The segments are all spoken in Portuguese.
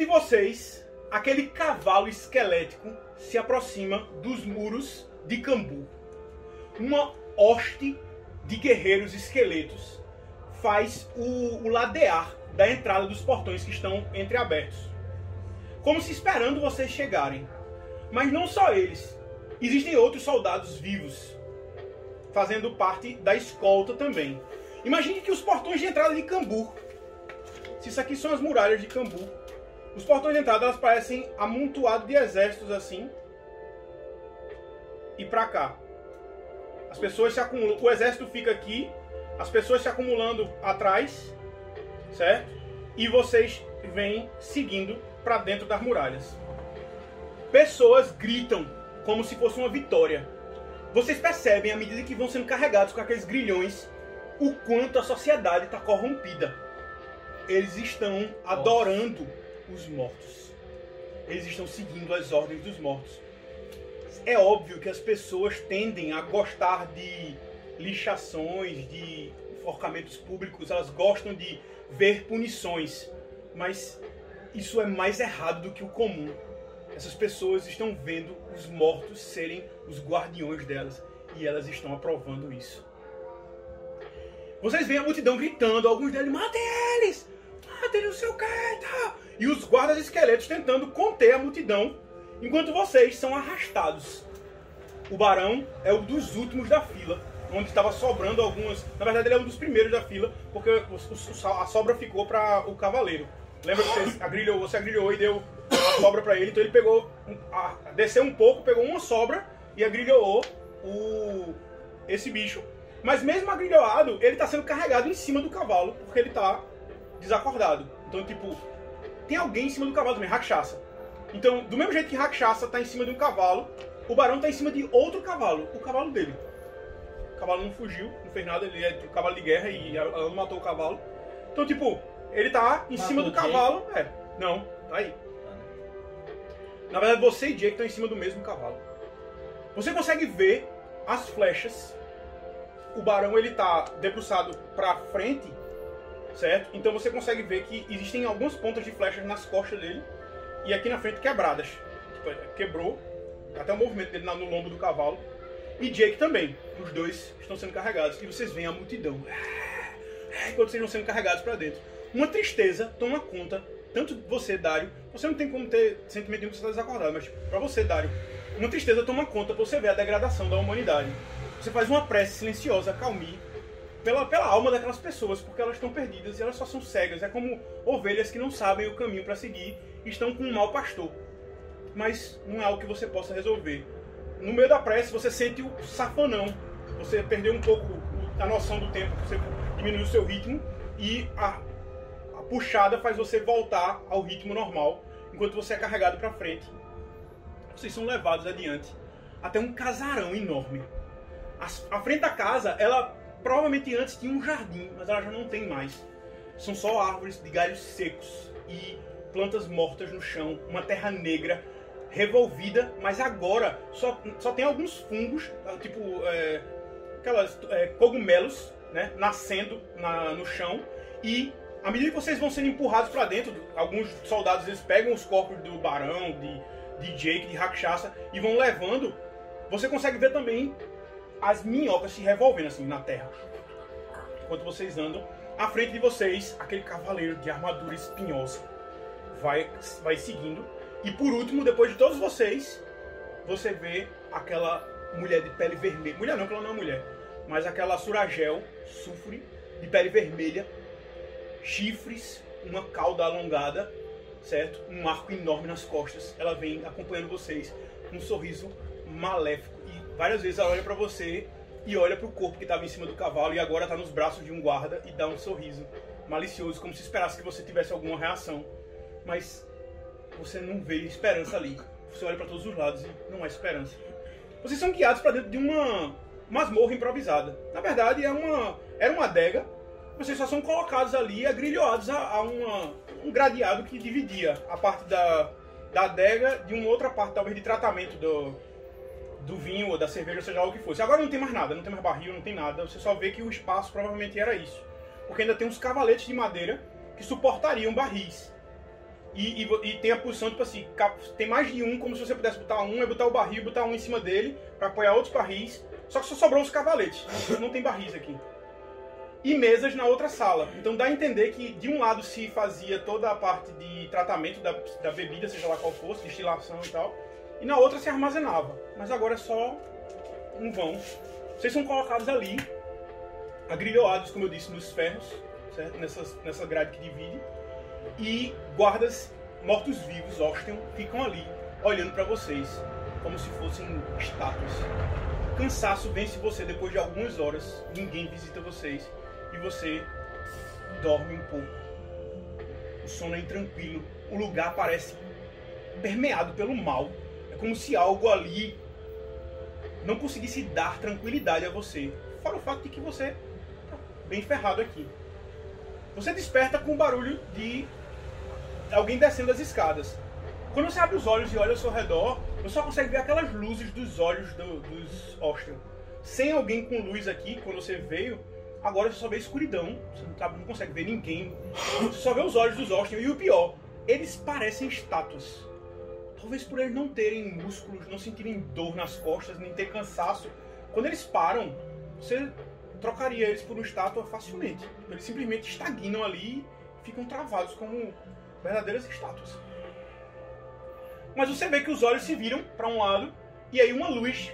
de vocês, aquele cavalo esquelético se aproxima dos muros de Cambu. Uma hoste de guerreiros esqueletos faz o, o ladear da entrada dos portões que estão entreabertos. Como se esperando vocês chegarem. Mas não só eles. Existem outros soldados vivos fazendo parte da escolta também. Imagine que os portões de entrada de Cambu, se isso aqui são as muralhas de Cambu, os portões de entrada elas parecem amontoados de exércitos assim. E pra cá. As pessoas se acumulam, o exército fica aqui, as pessoas se acumulando atrás, certo? E vocês vêm seguindo para dentro das muralhas. Pessoas gritam como se fosse uma vitória. Vocês percebem, à medida que vão sendo carregados com aqueles grilhões, o quanto a sociedade está corrompida. Eles estão adorando os mortos. Eles estão seguindo as ordens dos mortos. É óbvio que as pessoas tendem a gostar de lixações, de enforcamentos públicos, elas gostam de ver punições, mas isso é mais errado do que o comum. Essas pessoas estão vendo os mortos serem os guardiões delas e elas estão aprovando isso. Vocês veem a multidão gritando, alguns deles, matem eles! Matem o tá? E os guardas esqueletos tentando conter a multidão, enquanto vocês são arrastados. O barão é um dos últimos da fila, onde estava sobrando algumas. Na verdade, ele é um dos primeiros da fila, porque a sobra ficou para o cavaleiro. Lembra que você agrilhou, você agrilhou e deu a sobra para ele, então ele pegou, desceu um pouco, pegou uma sobra e agrilhou o, esse bicho. Mas mesmo agrilhoado, ele está sendo carregado em cima do cavalo, porque ele está desacordado. Então, tipo, tem alguém em cima do cavalo também, Rakshasa. Então, do mesmo jeito que Rakshasa está em cima de um cavalo, o barão está em cima de outro cavalo, o cavalo dele. O cavalo não fugiu, não fez nada, ele é um cavalo de guerra e ela não matou o cavalo. Então, tipo, ele tá em cima do cavalo. É, não, tá aí. Na verdade, você e Jake estão em cima do mesmo cavalo. Você consegue ver as flechas. O barão ele tá debruçado para frente, certo? Então você consegue ver que existem algumas pontas de flechas nas costas dele e aqui na frente quebradas. Tipo, quebrou até o movimento dele no lombo do cavalo. E Jake também. Os dois estão sendo carregados e vocês veem a multidão. Enquanto vocês estão sendo carregados para dentro. Uma tristeza toma conta tanto você, Dário, você não tem como ter sentimento nenhum que você está desacordado, mas para você, Dário, uma tristeza toma conta pra você ver a degradação da humanidade. Você faz uma prece silenciosa, calmie, pela, pela alma daquelas pessoas, porque elas estão perdidas e elas só são cegas. É como ovelhas que não sabem o caminho para seguir e estão com um mau pastor. Mas não é algo que você possa resolver. No meio da prece, você sente o safanão. Você perdeu um pouco a noção do tempo, você diminuiu o seu ritmo e a puxada faz você voltar ao ritmo normal, enquanto você é carregado para frente. Vocês são levados adiante até um casarão enorme. A frente da casa, ela provavelmente antes tinha um jardim, mas ela já não tem mais. São só árvores de galhos secos e plantas mortas no chão, uma terra negra revolvida, mas agora só, só tem alguns fungos, tipo é, aquelas é, cogumelos, né, nascendo na, no chão e à medida que vocês vão sendo empurrados para dentro, alguns soldados eles pegam os corpos do Barão, de, de Jake, de Rakshasa e vão levando. Você consegue ver também as minhocas se revolvendo assim na terra. Enquanto vocês andam, à frente de vocês, aquele cavaleiro de armadura espinhosa vai, vai seguindo. E por último, depois de todos vocês, você vê aquela mulher de pele vermelha. Mulher não, que ela não é mulher. Mas aquela suragel, sufre, de pele vermelha, chifres, uma cauda alongada, certo? Um arco enorme nas costas. Ela vem acompanhando vocês, um sorriso maléfico. Várias vezes ela olha para você e olha para o corpo que estava em cima do cavalo e agora está nos braços de um guarda e dá um sorriso malicioso, como se esperasse que você tivesse alguma reação. Mas você não vê esperança ali. Você olha para todos os lados e não há esperança. Vocês são guiados para dentro de uma masmorra improvisada. Na verdade, é uma, era uma adega vocês só são colocados ali, agrilhoados a, a uma, um gradeado que dividia a parte da, da adega de uma outra parte, talvez de tratamento do, do vinho ou da cerveja, seja lá o que fosse. Agora não tem mais nada, não tem mais barril, não tem nada. Você só vê que o espaço provavelmente era isso. Porque ainda tem uns cavaletes de madeira que suportariam barris. E, e, e, tem a posição, tipo assim, tem mais de um, como se você pudesse botar um, é botar o barril, botar um em cima dele, para apoiar outros barris. Só que só sobrou os cavaletes. Não tem barris aqui. E mesas na outra sala. Então dá a entender que de um lado se fazia toda a parte de tratamento da, da bebida, seja lá qual fosse, destilação e tal. E na outra se armazenava. Mas agora é só um vão. Vocês são colocados ali, agrilhoados, como eu disse, nos ferros, certo? Nessas, nessa grade que divide. E guardas mortos-vivos, Osteon, ficam ali, olhando para vocês, como se fossem estátuas. Cansaço vence você depois de algumas horas, ninguém visita vocês e você dorme um pouco. O sono é intranquilo, o lugar parece permeado pelo mal. Como se algo ali não conseguisse dar tranquilidade a você. Fora o fato de que você está bem ferrado aqui. Você desperta com o barulho de alguém descendo as escadas. Quando você abre os olhos e olha ao seu redor, você só consegue ver aquelas luzes dos olhos do, dos Austin. Sem alguém com luz aqui, quando você veio, agora você só vê escuridão. Você não, tá, não consegue ver ninguém. Você só vê os olhos dos Austin. E o pior, eles parecem estátuas. Talvez por eles não terem músculos, não sentirem dor nas costas, nem ter cansaço. Quando eles param, você trocaria eles por uma estátua facilmente. Eles simplesmente estagnam ali e ficam travados como verdadeiras estátuas. Mas você vê que os olhos se viram para um lado e aí uma luz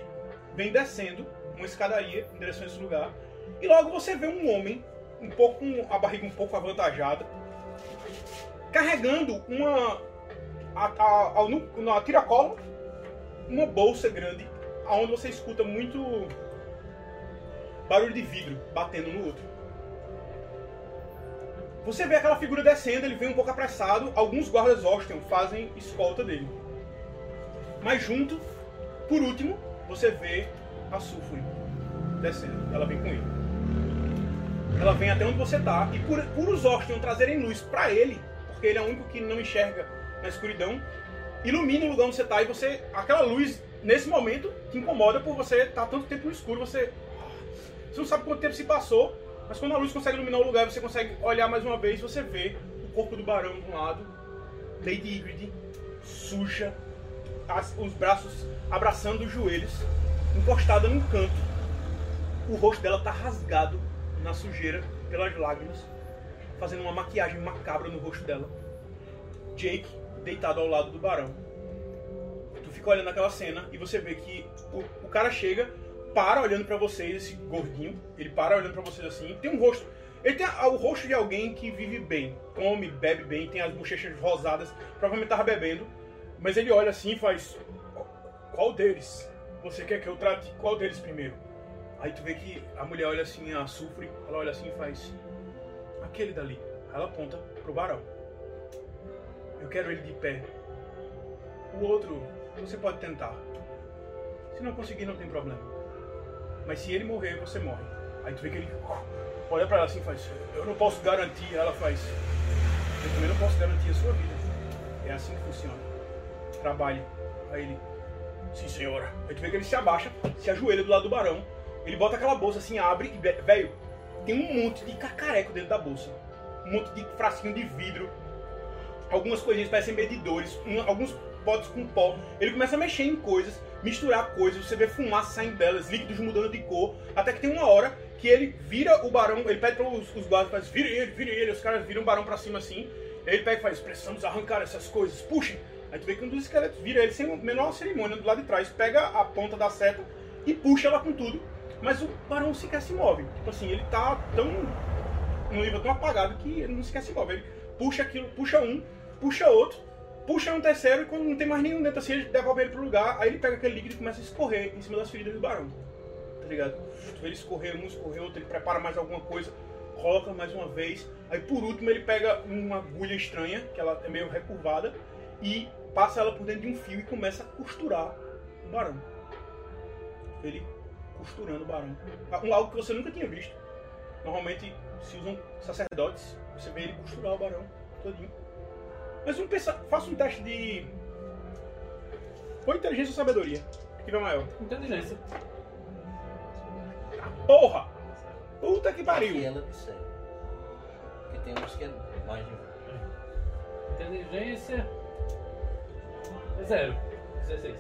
vem descendo, uma escadaria em direção a esse lugar. E logo você vê um homem, um pouco com a barriga um pouco avantajada, carregando uma a, a, na tiracolo uma bolsa grande, aonde você escuta muito barulho de vidro batendo no outro. Você vê aquela figura descendo, ele vem um pouco apressado, alguns guardas Osteon fazem escolta dele. Mas junto, por último, você vê a Sulfure descendo. Ela vem com ele. Ela vem até onde você está e por, por os Osteon trazerem luz para ele, porque ele é o único que não enxerga na escuridão, ilumina o lugar onde você está e você, aquela luz nesse momento te incomoda por você estar tá tanto tempo no escuro, você você não sabe quanto tempo se passou, mas quando a luz consegue iluminar o lugar, você consegue olhar mais uma vez, você vê o corpo do barão de um lado, Lady Ygritte, suja, as, os braços abraçando os joelhos, encostada num canto. O rosto dela tá rasgado na sujeira pelas lágrimas, fazendo uma maquiagem macabra no rosto dela. Jake deitado ao lado do barão. Tu fica olhando aquela cena e você vê que o, o cara chega, para olhando para vocês, esse gordinho, ele para olhando para vocês assim, tem um rosto. Ele tem o rosto de alguém que vive bem, come, bebe bem, tem as bochechas rosadas, provavelmente tava bebendo, mas ele olha assim e faz: Qual deles? Você quer que eu trate qual deles primeiro? Aí tu vê que a mulher olha assim, a sufre, ela olha assim e faz: Aquele dali. Ela aponta pro barão. Eu quero ele de pé. O outro, você pode tentar. Se não conseguir, não tem problema. Mas se ele morrer, você morre. Aí tu vê que ele olha pra ela assim e faz: Eu não posso garantir. Ela faz: Eu também não posso garantir a sua vida. É assim que funciona. Trabalhe. Aí ele: Sim, senhora. Aí tu vê que ele se abaixa, se ajoelha do lado do barão. Ele bota aquela bolsa assim, abre e, velho, tem um monte de cacareco dentro da bolsa. Um monte de frasquinho de vidro. Algumas coisinhas parecem medidores. Um, alguns potes com pó. Ele começa a mexer em coisas misturar coisas, você vê fumaça saindo delas, líquidos mudando de cor, até que tem uma hora que ele vira o barão, ele pede para os, os guardas, faz, virem ele, virem ele, os caras viram o barão para cima assim, ele pega e faz, precisamos arrancar essas coisas, puxem. Aí tu vê que um dos esqueletos vira ele sem menor cerimônia do lado de trás, pega a ponta da seta e puxa ela com tudo. Mas o barão sequer se move. Tipo assim, ele tá tão. num nível tão apagado que ele não sequer se move. Ele puxa aquilo, puxa um, puxa outro, puxa um terceiro e quando não tem mais nenhum dentro assim, ele devolve ele pro lugar, aí ele pega aquele líquido e começa a escorrer em cima das feridas do barão. Tá ligado? Ele escorrer um, escorrer outro, ele prepara mais alguma coisa, coloca mais uma vez. Aí por último ele pega uma agulha estranha, que ela é meio recurvada, e passa ela por dentro de um fio e começa a costurar o barão. Ele costurando o barão. Um, algo que você nunca tinha visto. Normalmente se usam sacerdotes, você vê ele costurar o barão todinho. Mas vamos pensar, faça um teste de. Ou inteligência ou sabedoria? Que vai maior? Inteligência. Porra! Puta que pariu! Ela disser. Porque tem uns que é mais de. Inteligência. É zero. 16.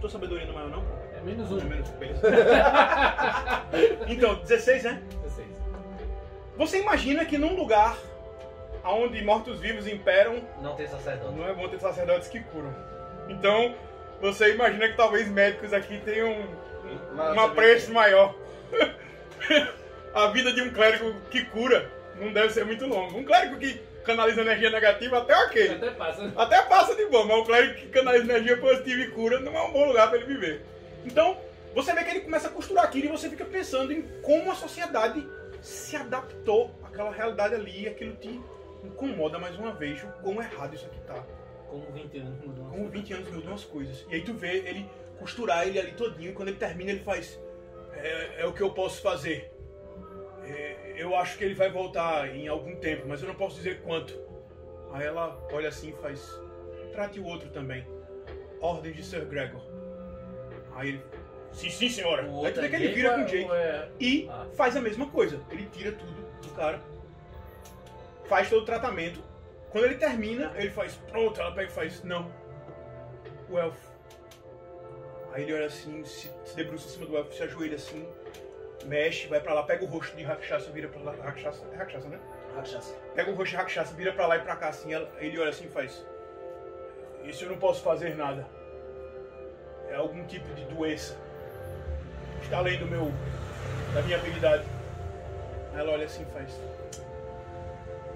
Tua sabedoria não é maior, não? É menos Não é um. menos beleza. então, 16, né? 16. Você imagina que num lugar onde mortos-vivos imperam, Não tem sacerdote. não é bom ter sacerdotes que curam. Então, você imagina que talvez médicos aqui tenham um, Mas um apreço maior. A vida de um clérigo que cura não deve ser muito longa. Um clérigo que canaliza energia negativa até ok. Até passa. Até passa de boa, mas o clérigo que canaliza energia positiva e cura não é um bom lugar para ele viver. Então, você vê que ele começa a costurar aquilo e você fica pensando em como a sociedade se adaptou àquela realidade ali e aquilo te incomoda mais uma vez o quão errado isso aqui tá. Como 20 anos mudou. Como 20 anos mudam as coisas. E aí tu vê ele costurar ele ali todinho e quando ele termina ele faz. É, é o que eu posso fazer. É, eu acho que ele vai voltar em algum tempo, mas eu não posso dizer quanto. Aí ela olha assim e faz. Trate o outro também. Ordem de Sir Gregor. Aí ele. Sim, sim, senhora. Aí tu vê que ele vira com é- o Jake é- e Ah. faz a mesma coisa. Ele tira tudo do cara, faz todo o tratamento. Quando ele termina, ele faz pronto, ela pega e faz não. O elfo. Aí ele olha assim, se, se debruça em cima do elfo, se ajoelha assim, mexe, vai pra lá, pega o rosto de Rakshasa, vira pra lá. Rakshasa, é Rakshasa, né? Rakshasa. Pega o rosto de Rakshasa, vira pra lá e pra cá assim, ela- ele olha assim e faz. Isso eu não posso fazer nada. É algum tipo de doença. Está além do meu. da minha habilidade. Aí Ela olha assim e faz.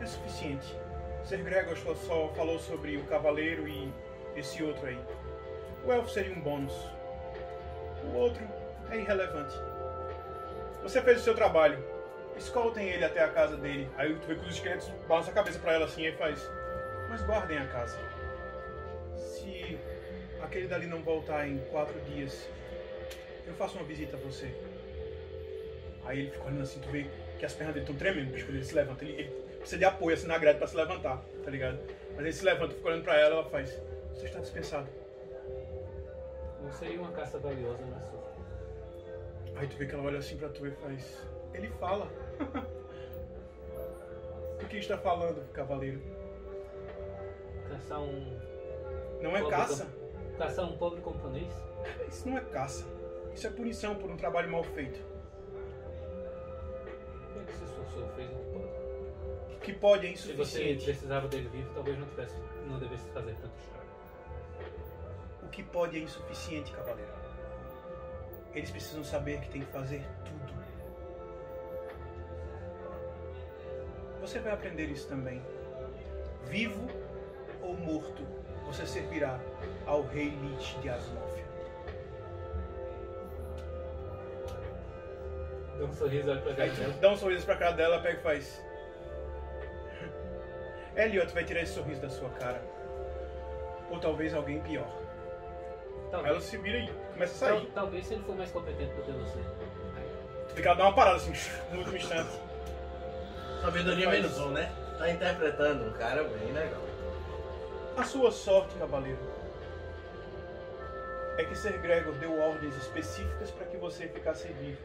É suficiente. Ser Gregor só, falou sobre o cavaleiro e esse outro aí. O elfo seria um bônus. O outro é irrelevante. Você fez o seu trabalho. Escoltem ele até a casa dele. Aí tu vê que os esqueletos balançam a cabeça pra ela assim e faz. Mas guardem a casa. Se aquele dali não voltar em quatro dias, eu faço uma visita a você. Aí ele fica olhando assim, tu vê que as pernas dele estão tremendo, bicho, ele se levanta. Ele, ele precisa de apoio assim na grade pra se levantar, tá ligado? Mas ele se levanta, fica olhando pra ela, ela faz. Você está dispensado. Não seria uma caça valiosa, mas só. Aí tu vê que ela olha assim pra tu e faz. Ele fala. o que está falando, cavaleiro? Caçar um. Não é caça? camp- Caçar um pobre camponês? Isso não é caça. Isso é punição por um trabalho mal feito. Esforçou, fez o que pode. O que pode é Se você insuficiente. precisava dele vivo, talvez não tivesse, não devesse fazer tanto choro. O que pode é insuficiente, cavaleiro. Eles precisam saber que tem que fazer tudo. Você vai aprender isso também. Vivo ou morto, você servirá ao rei Lich de Asmófia. Um sorriso, olha pra cara tu dela. dá um sorriso pra cara dela, pega e faz. Elliot vai tirar esse sorriso da sua cara. Ou talvez alguém pior. Aí ela Talvez, se vira e começa a tal- sair. talvez se ele for mais competente do que você. Tu fica dá uma parada assim, no último instante. Sabedoria menos um, né? Tá interpretando um cara bem legal. A sua sorte, cavaleiro, é que Ser Gregor deu ordens específicas para que você ficasse vivo.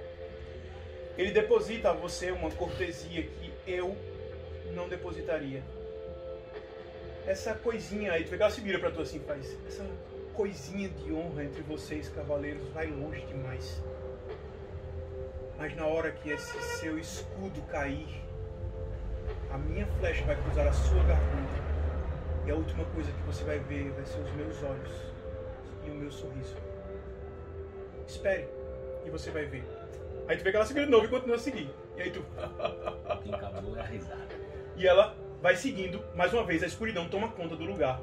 Ele deposita a você uma cortesia que eu não depositaria. Essa coisinha aí, tu ela se vira pra tu assim, faz. Essa coisinha de honra entre vocês, cavaleiros, vai longe demais. Mas na hora que esse seu escudo cair, a minha flecha vai cruzar a sua garganta. E a última coisa que você vai ver vai ser os meus olhos e o meu sorriso. Espere e você vai ver. Aí tu vê que ela se vira de novo e continua a seguir. E aí tu. Quem acabou é a risada. E ela vai seguindo. Mais uma vez, a escuridão toma conta do lugar.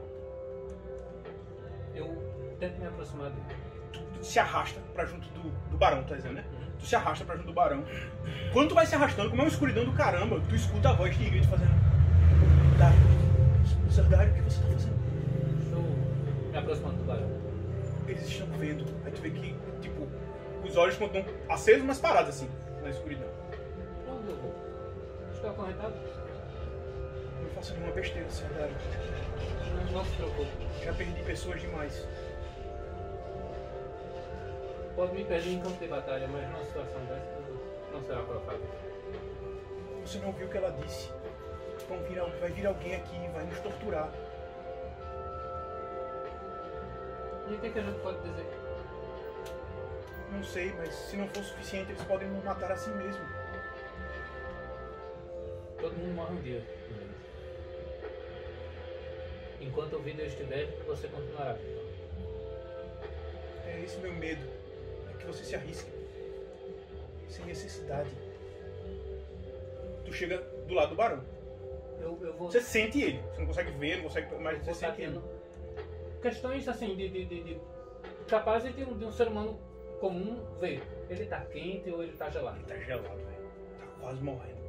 Eu tento me aproximar dele. Tu, tu se arrasta pra junto do, do barão, tá dizendo, né? Tu se arrasta pra junto do barão. Quando tu vai se arrastando, como é uma escuridão do caramba, tu escuta a voz de Ygritte fazendo. Dário, Sr. Dário, o que você tá fazendo? Estou me aproximando do barão. eles estão vendo. Aí tu vê que, os olhos estão acesos, mas parados assim, na escuridão. Não, meu. Estou acorrentado? Não faço nenhuma besteira, assim, Sandário. Não se preocupe. Já perdi pessoas demais. Pode me perder em campo de batalha, mas numa situação dessa não será provável. Você não viu o que ela disse? Vão vai vir alguém aqui e vai nos torturar. E o que, é que a gente pode dizer? Não sei, mas se não for suficiente, eles podem nos matar assim mesmo. Todo mundo morre um dia. Enquanto o vídeo estiver, você continuará. É esse meu medo. É que você se arrisque. Sem necessidade. Tu chega do lado do barão. Eu, eu vou. Você sente ele. Você não consegue ver, não consegue. Mas vou você sente ele. questões assim de, de, de, de capazes de um, de um ser humano comum ver. Ele tá quente ou ele tá gelado. Ele tá gelado, velho. Tá quase morrendo.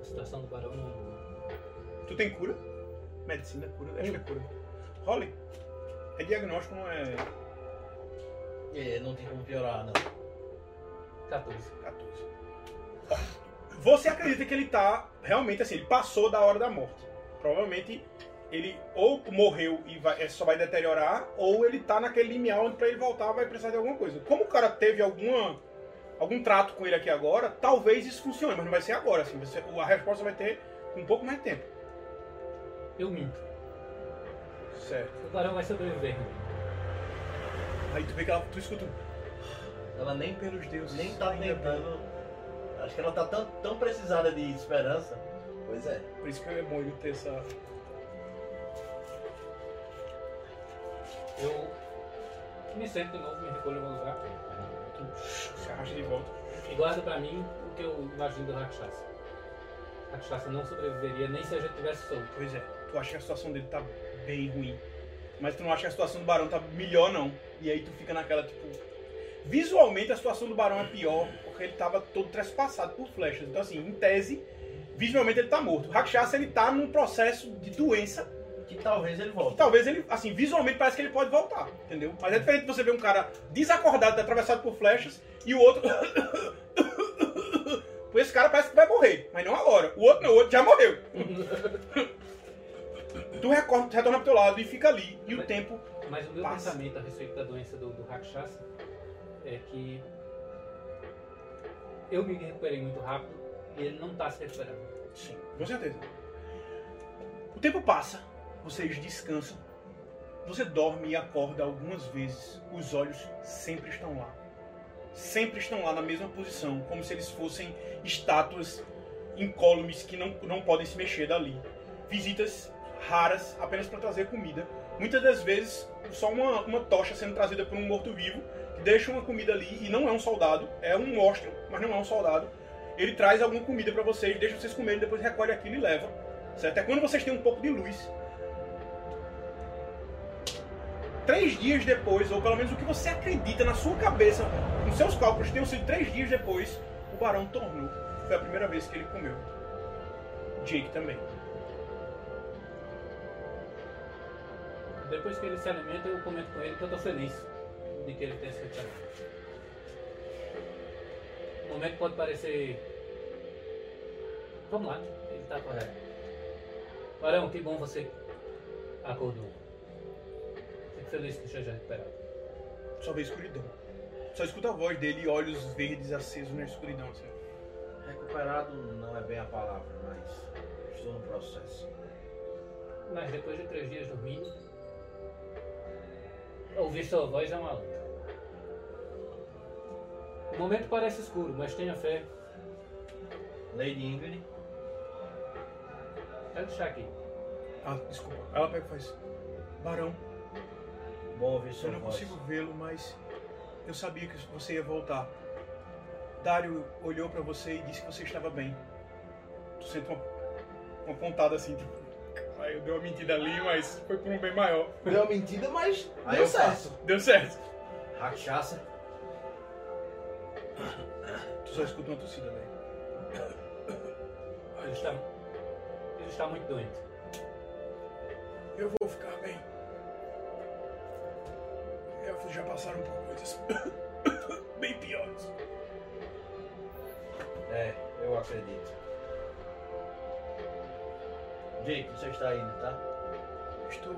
A situação do barão não. Tu tem cura? Medicina, cura? Acho que é cura. Rolly. É diagnóstico, não é É, não tem como piorar, não. 14. 14. Ó, Você acredita que ele tá realmente assim, ele passou da hora da morte. Provavelmente ele ou morreu e vai- é, só vai deteriorar, ou ele tá naquele limiar onde pra ele voltar vai precisar de alguma coisa. Como o cara teve alguma algum trato com ele aqui agora, talvez isso funcione, mas não vai ser agora, assim. ser- a resposta vai ter com um pouco mais de tempo. Eu minto. Certo. O barão vai sobreviver. Aí tu vê que ela, tu escuta um, Ela nem, pelos deuses. nem tá tentando. Acho que ela tá tão, tão precisada de esperança. Pois é. Por isso que é bom ele ter essa. Eu me sento de novo, me recolho no meu lugar Se arrasta de volta. e guardo pra mim o que eu imagino do Rakshasa. Rakshasa não sobreviveria nem se a gente tivesse solto. Pois é, tu acha que a situação dele tá bem ruim. Mas tu não acha que a situação do Barão tá melhor, não. E aí tu fica naquela, tipo. Visualmente a situação do Barão é pior, porque ele tava todo trespassado por flechas. Então, assim, em tese, visualmente ele tá morto. O Rakshasa, ele tá num processo de doença. Que talvez ele Que volte. talvez ele, assim, visualmente parece que ele pode voltar, entendeu? Mas é diferente você ver um cara desacordado, atravessado por flechas, e o outro. Esse cara parece que vai morrer, mas não agora. O outro não, o outro já morreu. tu recorre, tu retorna pro teu lado e fica ali. E o Mas- tempo. Mas o meu Passa. pensamento a respeito da doença do, do Rakshasa é que eu me recuperei muito rápido e ele não tá se recuperando. Sim, com certeza. O tempo passa, vocês descansam. Você dorme e acorda algumas vezes. Os olhos sempre estão lá. Sempre estão lá na mesma posição, como se eles fossem estátuas incólumes que não, não podem se mexer dali. Visitas raras apenas para trazer comida. Muitas das vezes, só uma, uma tocha sendo trazida por um morto-vivo que deixa uma comida ali e não é um soldado, é um monstro, mas não é um soldado. Ele traz alguma comida para vocês, deixa vocês comerem, depois recolhe aquilo e leva. Certo? É quando vocês têm um pouco de luz. Três dias depois, ou pelo menos o que você acredita na sua cabeça, nos seus cálculos, tenham sido três dias depois, o barão tornou. Foi a primeira vez que ele comeu. Jake também. Depois que ele se alimenta, eu comento com ele que eu tô feliz de que ele tenha se recuperado. O momento pode parecer. Vamos lá, ele tá correto. Barão, que bom você acordou. Feliz que esteja recuperado. Só vê escuridão. Só escuta a voz dele e olhos verdes acesos na escuridão. Assim. Recuperado não é bem a palavra, mas estou no processo. Mas depois de três dias dormindo, ouvir sua voz é uma luta. O momento parece escuro, mas tenha fé. Lady Ingrid, Quero deixar aqui. Ah, desculpa. Ela pega e faz. Barão, bom ouvir sua eu não voz. consigo vê-lo, mas eu sabia que você ia voltar. Dário olhou pra você e disse que você estava bem. Tu sente uma, uma pontada assim, tipo. Aí eu dei uma mentira ali, mas foi por um bem maior. Deu uma mentira, mas Aí deu eu certo. faço. Deu certo. Rakshasa, Tu só escuta uma tossida, velho. Ele está, ele está muito doente. Eu vou ficar bem. Já passaram por coisas bem piores. é, eu acredito. Jake, você está indo, tá? Estou.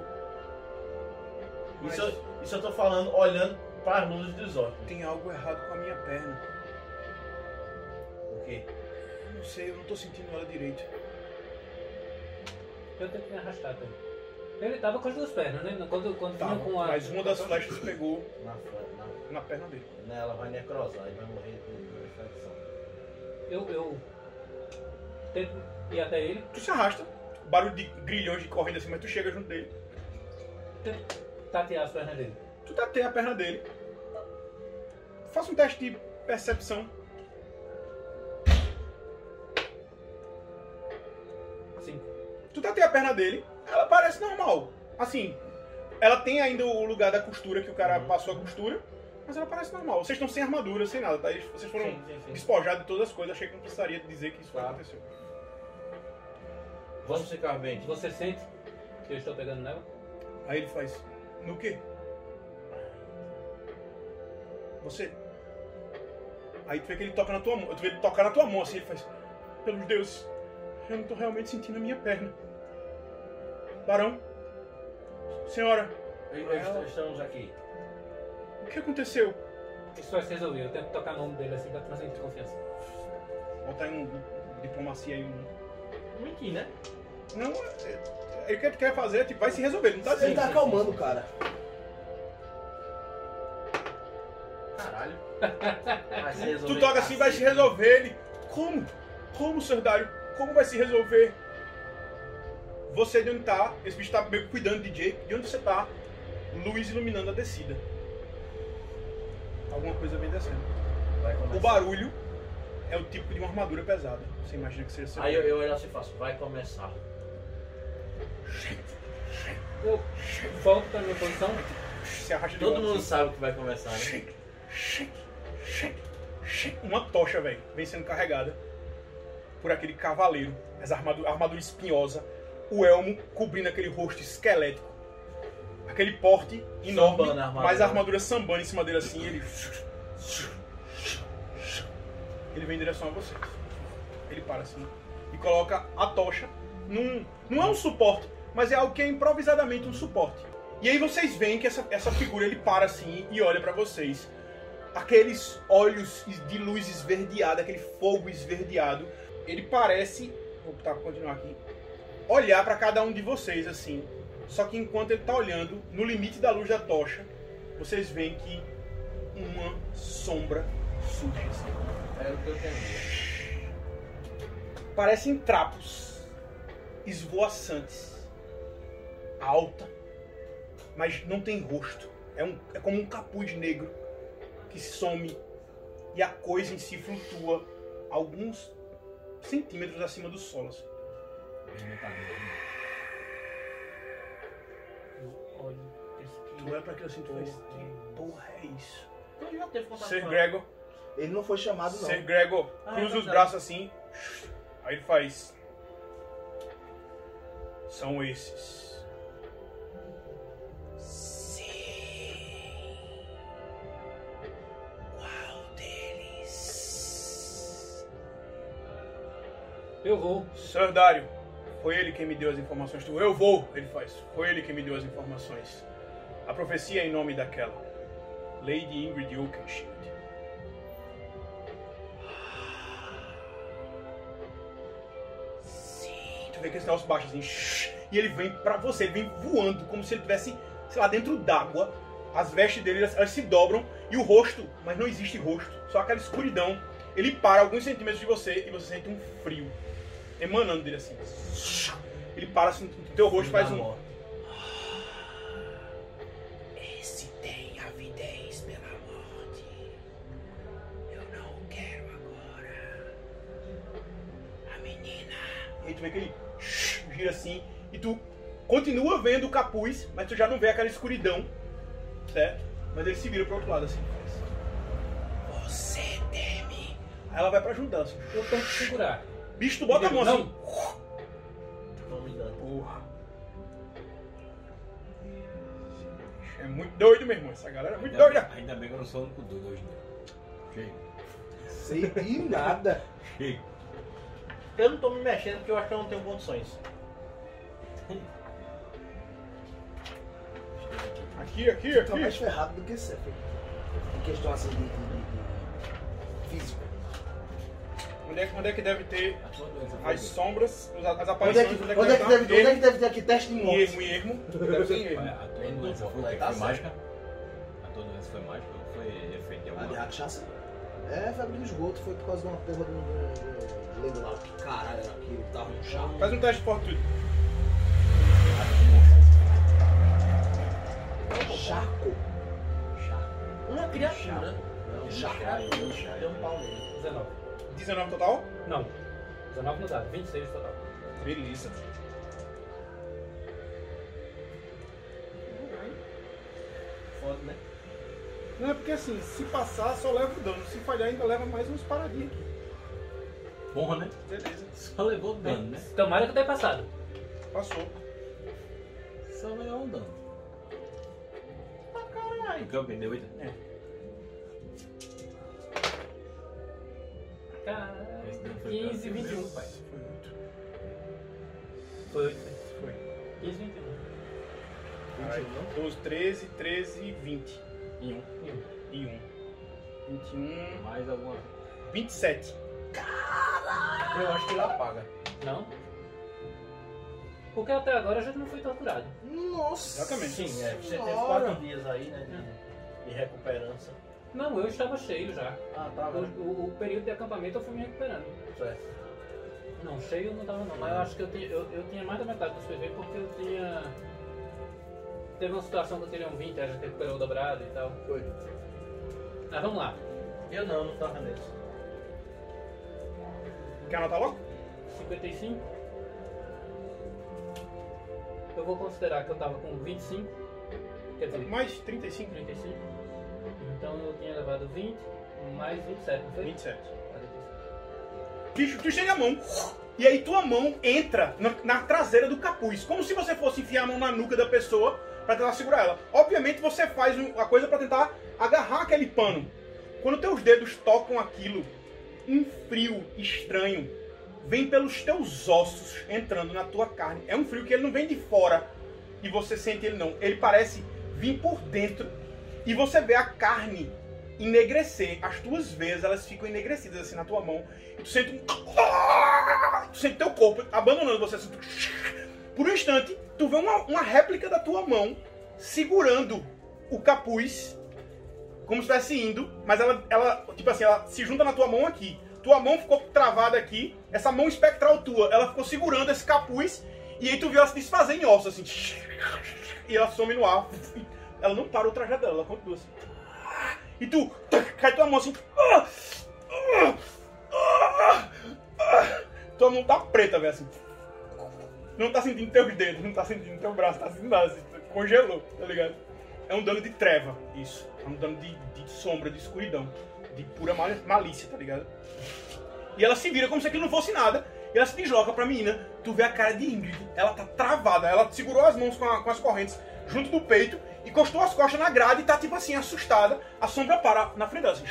Mas Isso, eu- isso eu tô falando olhando para as luzes dos olhos. tem algo errado com a minha perna. O quê? Não sei, eu não tô sentindo ela direito. Eu tenho que me arrastar também. Ele tava com as duas pernas, né? Quando, quando Tava, vinha com a. mas uma das flechas pegou Na, na, na perna dele. ela vai necrosar e vai morrer de, de infecção. Eu, eu tento ir até ele, Tu se arrasta, barulho de grilhões de correndo assim, mas tu chega junto dele. tento tatear as pernas dele. Tu tateia a perna dele. Faça um teste de percepção. Cinco. Tu tateia a perna dele, ela parece normal. Assim, ela tem ainda o lugar da costura que o cara passou a costura, mas ela parece normal. Vocês estão sem armadura, sem nada, tá? Vocês foram Sim, sim, sim. despojados de todas as coisas. Achei que não precisaria dizer que isso Tá. aconteceu. Vamos ficar bem. Você sente que eu estou pegando nela? Aí ele faz: No quê? Você. Aí tu vê que ele toca na tua mão. Tu vê ele tocar na tua mão assim. Ele faz: Pelos deuses, eu não tô realmente sentindo a minha perna. Barão, senhora, e- Estamos aqui. o que aconteceu? Isso vai se resolver. Eu tento tocar o nome dele assim pra transmitir confiança. Botar aí um, um diplomacia aí. Um... Mentir, né? Não, é, é, o que tu quer fazer é tipo, vai se resolver, ele não tá Ele dizendo. tá acalmando o cara. Caralho. Vai se resolver Tu toca assim, vai se resolver. Ele, como? Como, Sr. Dário? Como vai se resolver? Você de onde tá? Esse bicho tá meio que cuidando de Jake. De onde você tá? Luz iluminando a descida. Alguma coisa vem descendo. Vai começar. O barulho é o tipo de uma armadura pesada. Você imagina que seja seu. Aí eu, eu olho assim e faço, vai começar. Eu volto pra minha posição. Se arrasta de Todo volta, mundo assim. sabe que vai começar, né? Uma tocha, velho, vem sendo carregada por aquele cavaleiro. As armadura, armadura espinhosa, o elmo cobrindo aquele rosto esquelético. Aquele porte enorme, Sambando a armadura. mas a armadura sambando em cima dele assim, ele. Ele vem em direção a vocês. Ele para assim e coloca a tocha num. Não é um suporte, mas é algo que é improvisadamente um suporte. E aí vocês veem que essa, essa figura ele para assim e olha pra vocês. Aqueles olhos de luz esverdeada, aquele fogo esverdeado. Ele parece. Vou pra continuar aqui. Olhar pra cada um de vocês assim. Só que enquanto ele tá olhando, no limite da luz da tocha, vocês veem que uma sombra surge assim. É o que eu temia. parecem trapos esvoaçantes, alta, mas não tem rosto. É, um, é como um capuz negro que some e a coisa em si flutua alguns centímetros acima do solo. assim. Olha, Tu olha pra aquilo assim, tu faz, que porra é isso? Tu já teve contato Ser com ela? Gregor, Ele não foi chamado, não. Ser Gregor Ah, é cruza os verdade. braços assim, aí ele faz. São esses. Eu vou. Sr. Dário, foi ele quem me deu as informações. Tu, eu vou, ele faz. Foi ele quem me deu as informações. A profecia é em nome daquela. Lady Ingrid Oakenshield. Sim. Tu vê que esse negócio baixa assim. E ele vem pra você, ele vem voando, como se ele tivesse, sei lá, dentro d'água. As vestes dele, elas, elas se dobram. E o rosto, mas não existe rosto. Só aquela escuridão. Ele para alguns centímetros de você e você sente um frio emanando dele assim. Ele para assim, o teu rosto faz um. morte. Esse tem avidez pela morte. Eu não o quero agora. A menina. E aí tu vê que ele gira assim e tu continua vendo o capuz, mas tu já não vê aquela escuridão, certo? Mas ele se vira pro outro lado assim. Você teme. Aí ela vai pra ajudar assim. Eu tento segurar. Bicho, tu bota a mão Não. assim. Porra. É muito doido, meu irmão. Essa galera é muito Ainda, doida. ainda bem que eu não sou o único doido hoje, né? Chega. Sei de nada. Chega. Eu não tô me mexendo porque eu acho que eu não tenho condições. Aqui, aqui, Tá mais aqui. ferrado do que sempre. Em questão assim de, de- de- de físico. Onde é, que- onde é que deve ter A foi as sombras, as, Onde é aparições? que, onde é que deve, onde é que deve ter aqui teste de Em morte? ermo, em ermo. Deve ser em ermo. A tua doença foi? Tá foi mágica? A tua doença foi mágica ou foi efeito de A alguma de coisa? cachaça? É, febre do esgoto, foi por causa de uma porra de um. Lembro lá que caralho era aquilo que tava no chão. Faz um teste de fortitude. Charco. Uma criatura. Não, criatura. Deu um pau nele. 19. 19 total? Não. 19 no dado, 26 total. Beleza. Foda, né? Não é porque assim, se passar só leva o dano. Se falhar ainda leva mais uns paradinhos aqui. Porra, né? Beleza. Só levou dano, né? Tomara que eu tenha passado. Passou. Só levou um dano. Ah, caralho. Que eu perdi 8? Caralho. Esse dano foi 15, pra- 21. pai. Foi muito. Foi 8. Foi. 15, 21. Caralho. 12, 13, 13, 20. E um. E 1. 21. Mais alguma. 27. Eu acho que ele apaga. Não? Porque até agora a gente não foi torturado. Nossa. Exatamente. Sim, é. Você teve Senhora. quatro dias aí, né? De, de recuperança. Não, eu estava cheio já. Ah, tá, O, velho. o- o período de acampamento eu fui me recuperando. Certo. Não, cheio eu não tava não, mas eu acho que eu tinha, eu, eu tinha mais da metade dos PV porque eu tinha. Teve uma situação que eu tirei um 20, a gente recuperou o dobrado e tal. Foi. Mas vamos lá. Eu não, não tava nesse. Quer anotar logo? 55. Eu vou considerar que eu tava com 25. Quer dizer, Mais 35. 35. Então eu tinha levado 20, mais 27, não foi? 27. 45. Bicho, tu chega a mão. E aí tua mão entra na, na traseira do capuz. Como se você fosse enfiar a mão na nuca da pessoa pra tentar segurar ela. Obviamente você faz a coisa pra tentar agarrar aquele pano. Quando teus dedos tocam aquilo, um frio estranho vem pelos teus ossos entrando na tua carne. É um frio que ele não vem de fora e você sente ele não. Ele parece vir por dentro e você vê a carne enegrecer. As tuas veias elas ficam enegrecidas assim na tua mão. Tu sente um. Tu sente teu corpo abandonando você assim. Por um instante, tu vê uma, uma réplica da tua mão segurando o capuz. Como se estivesse indo, mas ela, ela, tipo assim, ela se junta na tua mão aqui. Tua mão ficou travada aqui, essa mão espectral tua, ela ficou segurando esse capuz, e aí tu viu ela se desfazer em ossos, assim. E ela some no ar. Ela não para o trajeto dela, ela continua assim. E tu cai tua mão assim. Tua mão tá preta, velho, assim. Não tá sentindo teus dedos, não tá sentindo teu braço, tá sentindo nada, assim, congelou, tá ligado? É um dano de treva, isso. É um dano de, de sombra, de escuridão. De pura mal- malícia, tá ligado? E ela se vira como se aquilo não fosse nada. E ela se desloca pra menina. Tu vê a cara de Ingrid. Ela tá travada. Ela segurou as mãos com, a- com as correntes junto do peito. Encostou as costas na grade e tá tipo assim, assustada. A sombra para na frente dela. Assim.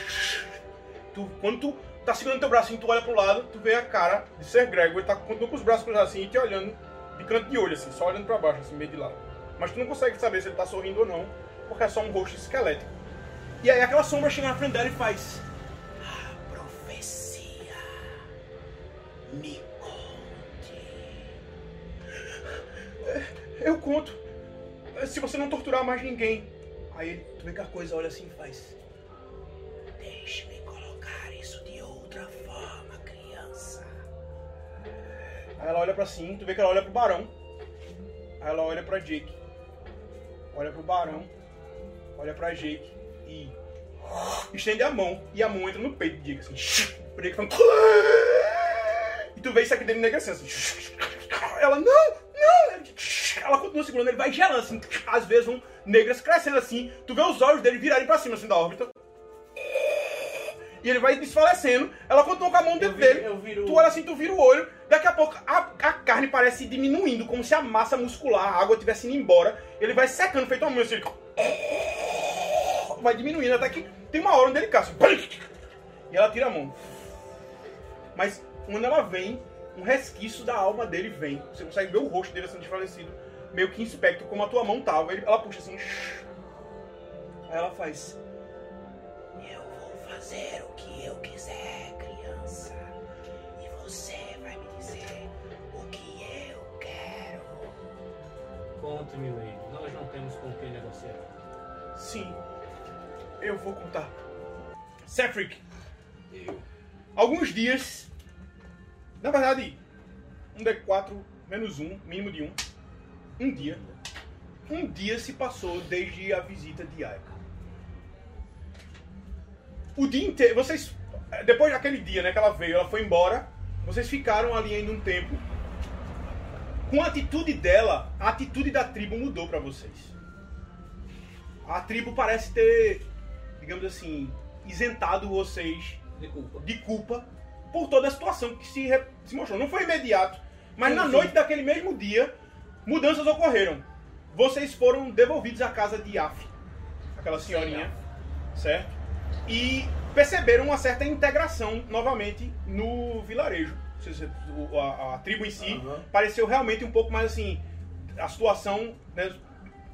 Tu, quando tu tá segurando teu e tu olha pro lado, tu vê a cara de Ser Gregor. Ele tá com os braços cruzados assim e te olhando de canto de olho, assim, só olhando pra baixo, assim, meio de lado. Mas tu não consegue saber se ele tá sorrindo ou não, porque é só um rosto esquelético. E aí aquela sombra chega na frente dela e faz. Profecia. Me conte. Eu conto. Se você não torturar mais ninguém. Aí ele, tu vê que a coisa olha assim e faz. Deixe-me colocar isso de outra forma, criança. Aí ela olha pra cima, tu vê que ela olha pro barão. Aí ela olha pra Jake. Olha pro barão. Olha pra Jake. E. Estende a mão. E a mão entra no peito de Jake assim. Jake fala. E tu vê isso aqui dentro enegrecendo assim. Ela, não! Ela continua segurando, ele vai gelando assim. Às vezes um negras crescendo assim. Tu vê os olhos dele virarem pra cima assim da órbita. E ele vai desfalecendo. Ela continua com a mão dentro dele. viro- Tu olha assim, tu vira o olho. Daqui a pouco a, a carne parece diminuindo, como se a massa muscular, a água estivesse indo embora. Ele vai secando, feito uma mão assim. Vai diminuindo até que tem uma hora onde ele assim, E ela tira a mão. Mas quando ela vem, um resquício da alma dele vem. Você consegue ver o rosto dele assim desfalecido, meio que inspecta como a tua mão tava. Ele, ela puxa assim. Shh. Aí ela faz. Eu vou fazer o que eu quiser, criança. E você vai me dizer o que eu quero. Conte-me, Lady. Nós não temos com quem negociar. Sim. Eu vou contar. Cefric. Eu. Alguns dias. Na verdade, um D4 menos um, mínimo de um. Um dia. Um dia se passou desde a visita de Aika. O dia inteiro. Vocês. Depois daquele dia né, que ela veio, ela foi embora. Vocês ficaram ali ainda um tempo. Com a atitude dela, a atitude da tribo mudou pra vocês. A tribo parece ter, digamos assim, isentado vocês De culpa. de culpa por toda a situação que se, se mostrou. Não foi imediato, mas Sim, na sim. noite daquele mesmo dia, mudanças ocorreram. Vocês foram devolvidos à casa de Yaf, aquela senhorinha, certo? E perceberam uma certa integração novamente no vilarejo. A, a tribo em si Aham. pareceu realmente um pouco mais assim. A situação. né,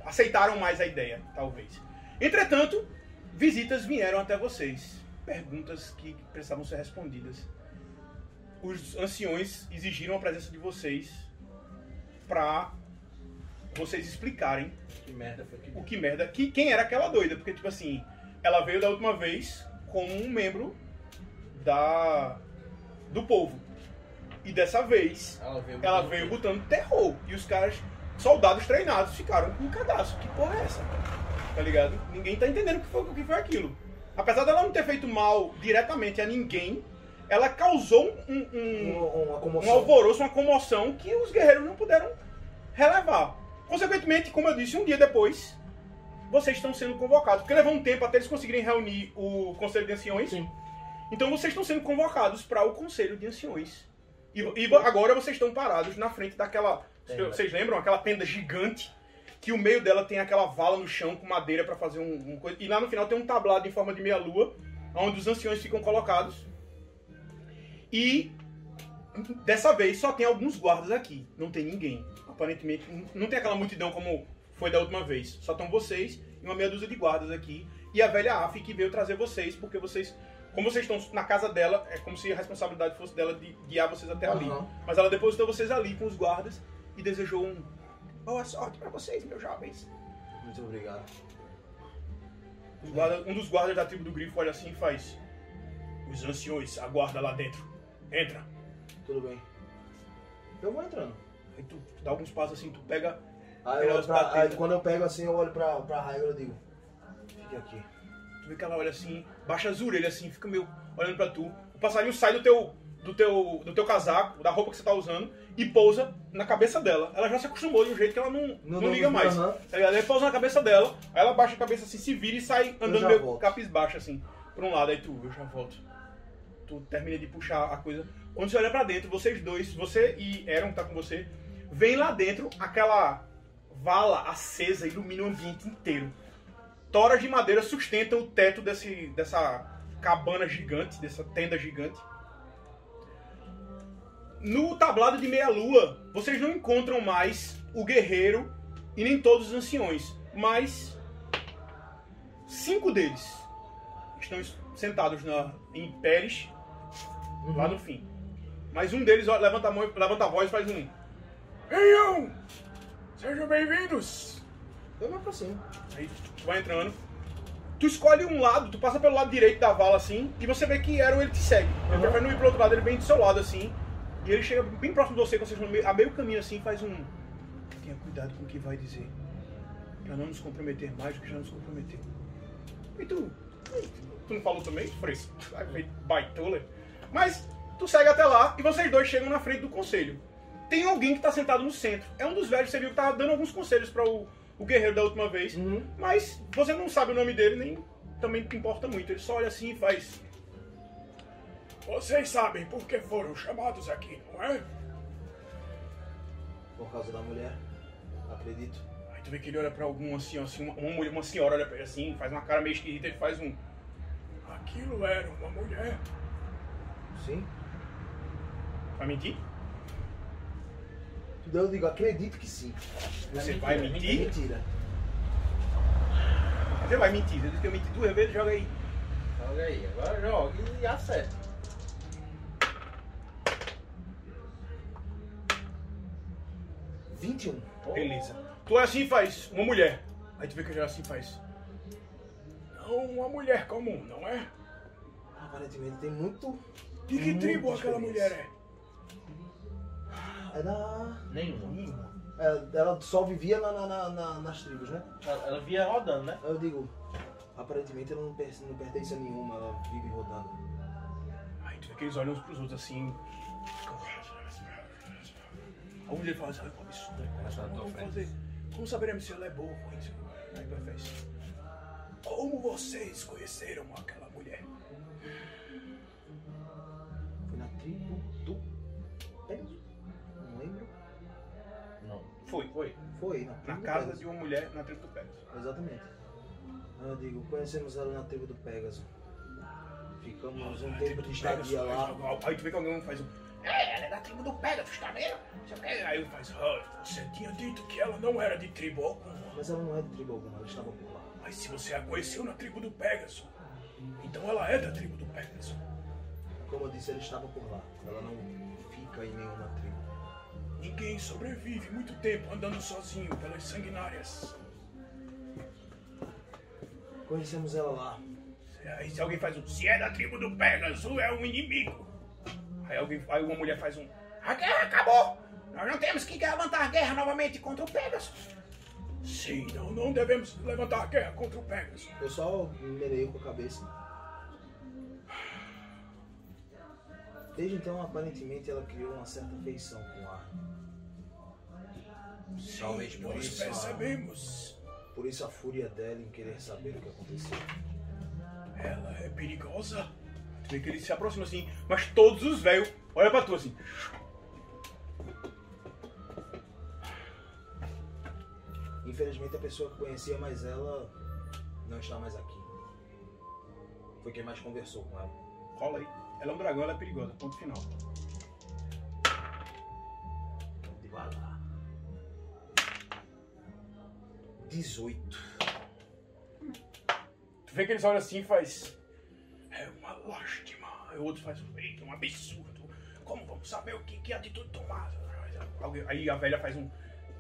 aceitaram mais a ideia, talvez. Entretanto, visitas vieram até vocês. Perguntas que precisavam ser respondidas. Os anciões exigiram a presença de vocês para vocês explicarem Que merda foi que o que merda, que, quem era aquela doida, porque tipo assim, ela veio da última vez como um membro da do povo. E dessa vez, Ela veio. ela veio botando terror e os caras soldados treinados ficaram com um cagaço. Que porra é essa? Tá ligado? Ninguém tá entendendo o que foi, o que foi aquilo. Apesar dela não ter feito mal diretamente a ninguém, ela causou um, um- Uma, uma um alvoroço, uma comoção que os guerreiros não puderam relevar. Consequentemente, como eu disse, um dia depois, vocês estão sendo convocados. Porque levou um tempo até eles conseguirem reunir o Conselho de Anciões. Sim. Então vocês estão sendo convocados para o Conselho de Anciões. E, e agora vocês estão parados na frente daquela. Tenda. Vocês lembram? Aquela tenda gigante. Que o meio dela tem aquela vala no chão com madeira para fazer um, um coisa. E lá no final tem um tablado em forma de meia-lua, onde os anciões ficam colocados. E dessa vez só tem alguns guardas aqui, não tem ninguém. Aparentemente, não tem aquela multidão como foi da última vez. Só estão vocês e uma meia dúzia de guardas aqui. E a velha Af que veio trazer vocês, porque vocês, como vocês estão na casa dela, é como se a responsabilidade fosse dela de guiar vocês até ali. Mas ela depositou vocês ali com os guardas e desejou um boa sorte para vocês, meus jovens. Muito obrigado. Um dos guardas da tribo do Grifo olha assim e faz: Os anciões, aguarda lá dentro. Entra. Tudo bem. Eu vou entrando. Aí tu dá alguns passos assim, tu pega Aí, eu pra, aí quando eu pego assim, eu olho pra, pra Raiva e eu digo: Fique aqui. Tu vê que ela olha assim, baixa as orelhas assim, fica meio olhando pra tu. O passarinho sai do teu, do teu, do teu casaco, da roupa que você tá usando, e pousa na cabeça dela. Ela já se acostumou de um jeito que ela não, não, Não, não, liga não, mais. ligado? Ele pousa na cabeça dela, aí ela baixa a cabeça assim, se vira e sai andando meio volto. capisbaixo assim, pra um lado. Aí tu, eu já volto. Tu termina de puxar a coisa. Quando você olha pra dentro, vocês dois, você e Aaron que tá com você, vem lá dentro aquela vala acesa ilumina o ambiente inteiro. Toras de madeira sustentam o teto desse, dessa cabana gigante, dessa tenda gigante. No tablado de meia-lua, vocês não encontram mais o guerreiro e nem todos os anciões, mas cinco deles estão sentados na, em peles lá no fim. Mas um deles levanta a, mão, levanta a voz e faz um. Venham! Sejam bem-vindos! Eu me aproximo. Aí tu vai entrando. Tu escolhe um lado, tu passa pelo lado direito da vala assim, e você vê que Aaron ele te segue. Ele Uhum. prefere não ir pro outro lado, ele vem do seu lado assim. E ele chega bem próximo de você, quando vocês meio- a meio caminho assim, e faz um. Tenha cuidado com o que vai dizer. Pra não nos comprometer mais do que já nos comprometeu. E tu? Tu não falou também? Fresco. Baitola. Mas tu segue até lá e vocês dois chegam na frente do conselho. Tem alguém que tá sentado no centro. É um dos velhos, você viu que tava dando alguns conselhos para o, o guerreiro da última vez. Uhum. Mas você não sabe o nome dele, nem também te importa muito. Ele só olha assim e faz. Vocês sabem por que foram chamados aqui, não é? Por causa da mulher. Acredito. Aí tu vê que ele olha pra algum assim, assim uma, mulher- uma senhora olha pra ele assim, faz uma cara meio esquisita e faz um. Aquilo era uma mulher. Sim. Vai mentir? Eu digo, acredito que sim. Você É vai mentira, é mentir? Mentira. Você vai mentir. Você disse que eu menti duas vezes, joga aí. Joga aí, agora joga e acerta. Vinte e um. Beleza. Tu olha assim e faz, uma mulher. Aí tu vê que ela assim faz. Não, uma mulher comum, não é? Aparentemente tem muito. De que tribo aquela mulher é? É da. Nenhuma. é, ela só vivia na- na- na- na- nas tribos, né? Ela, ela via rodando, né? Eu digo, aparentemente ela não, per- não pertence a nenhuma, ela vive rodando. Aí tu vê que eles olham uns pros outros assim. A mulher fala assim, olha que absurdo. né? Ela tá fazer. Como saberemos se ela é boa ou ruim? Aí vai. Como vocês conheceram aquela mulher? Foi. Foi. Foi, na tribo Na casa Pegasus. de uma mulher na tribo do Pegasus. Exatamente. Eu digo, conhecemos ela na tribo do Pegasus. Ficamos um tempo tribo de estadia lá. Aí tu vê que alguém faz um. É, ela é da tribo do Pegasus, tá vendo? Aí ele faz, ah, você tinha dito que ela não era de tribo alguma. Mas ela não é de tribo alguma, ela estava por lá. Mas se você a conheceu na tribo do Pegasus, então ela é da tribo do Pegasus. Como eu disse, ela estava por lá. Ela não fica em nenhuma tribo. Ninguém sobrevive muito tempo andando sozinho pelas sanguinárias. Conhecemos ela lá. Aí se alguém faz um, se é da tribo do Pegasus, é um inimigo. Aí, alguém, aí uma mulher faz um, a guerra acabou. Nós não temos que levantar a guerra novamente contra o Pegasus. Sim, não, não devemos levantar a guerra contra o Pegasus. Eu só meneio com a cabeça. Desde então, aparentemente, ela criou uma certa afeição com o ar. Talvez por Nós isso, a, percebemos. por isso a fúria dela em querer saber o que aconteceu. Ela é perigosa. Tu vê que ele se aproxima assim, mas todos os velhos olham pra tu assim. Infelizmente, a pessoa que conhecia mais ela não está mais aqui. Foi quem mais conversou com ela. Rola aí. Ela é um dragão, ela é perigosa. Ponto final. Devagar. 18. Tu vê que eles olham assim e faz. É uma lástima. O outro faz. Eita, um absurdo. Como vamos saber o que, que atitude tomar? Alguém- Aí a velha faz um.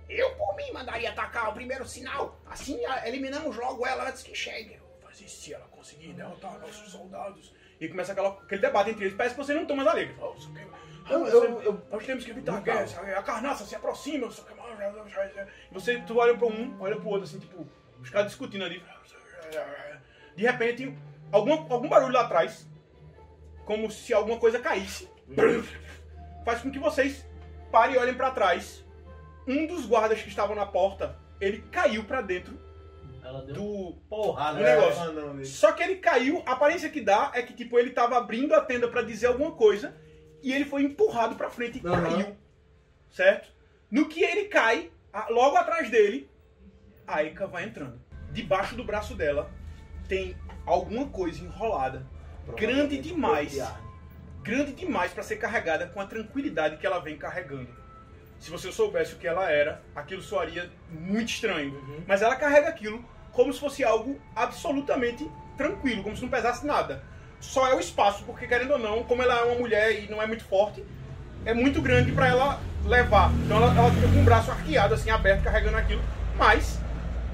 Eu, por mim, mandaria atacar o primeiro sinal. Assim eliminamos logo ela antes que chegue. Mas e se ela conseguir derrotar nossos soldados? E começa aquela, aquele debate entre eles. Parece que você não toma mais alegre. Fala, "Isso aqui- ah, Eu- eu- eu- nós temos que evitar a guerra. A carnaça se aproxima. o. E Você, tu olha para um, olha pro outro, assim, tipo, os caras discutindo ali. De repente, algum, algum barulho lá atrás, como se alguma coisa caísse, faz com que vocês parem e olhem para trás. Um dos guardas que estavam na porta, ele caiu para dentro Ela deu do porrada o né? negócio. Ah, não, só que ele caiu, a aparência que dá é que tipo ele tava abrindo a tenda pra dizer alguma coisa e ele foi empurrado pra frente e Aham. caiu. Certo? No que ele cai, logo atrás dele, a Eka vai entrando. Debaixo do braço dela tem alguma coisa enrolada, grande demais. grande demais pra ser carregada com a tranquilidade que ela vem carregando. Se você soubesse o que ela era, aquilo soaria muito estranho. Uhum. Mas ela carrega aquilo como se fosse algo absolutamente tranquilo, como se não pesasse nada. Só é o espaço, porque querendo ou não, como ela é uma mulher e não é muito forte, é muito grande pra ela levar. Então ela, ela fica com o braço arqueado, assim, aberto, carregando aquilo. Mas,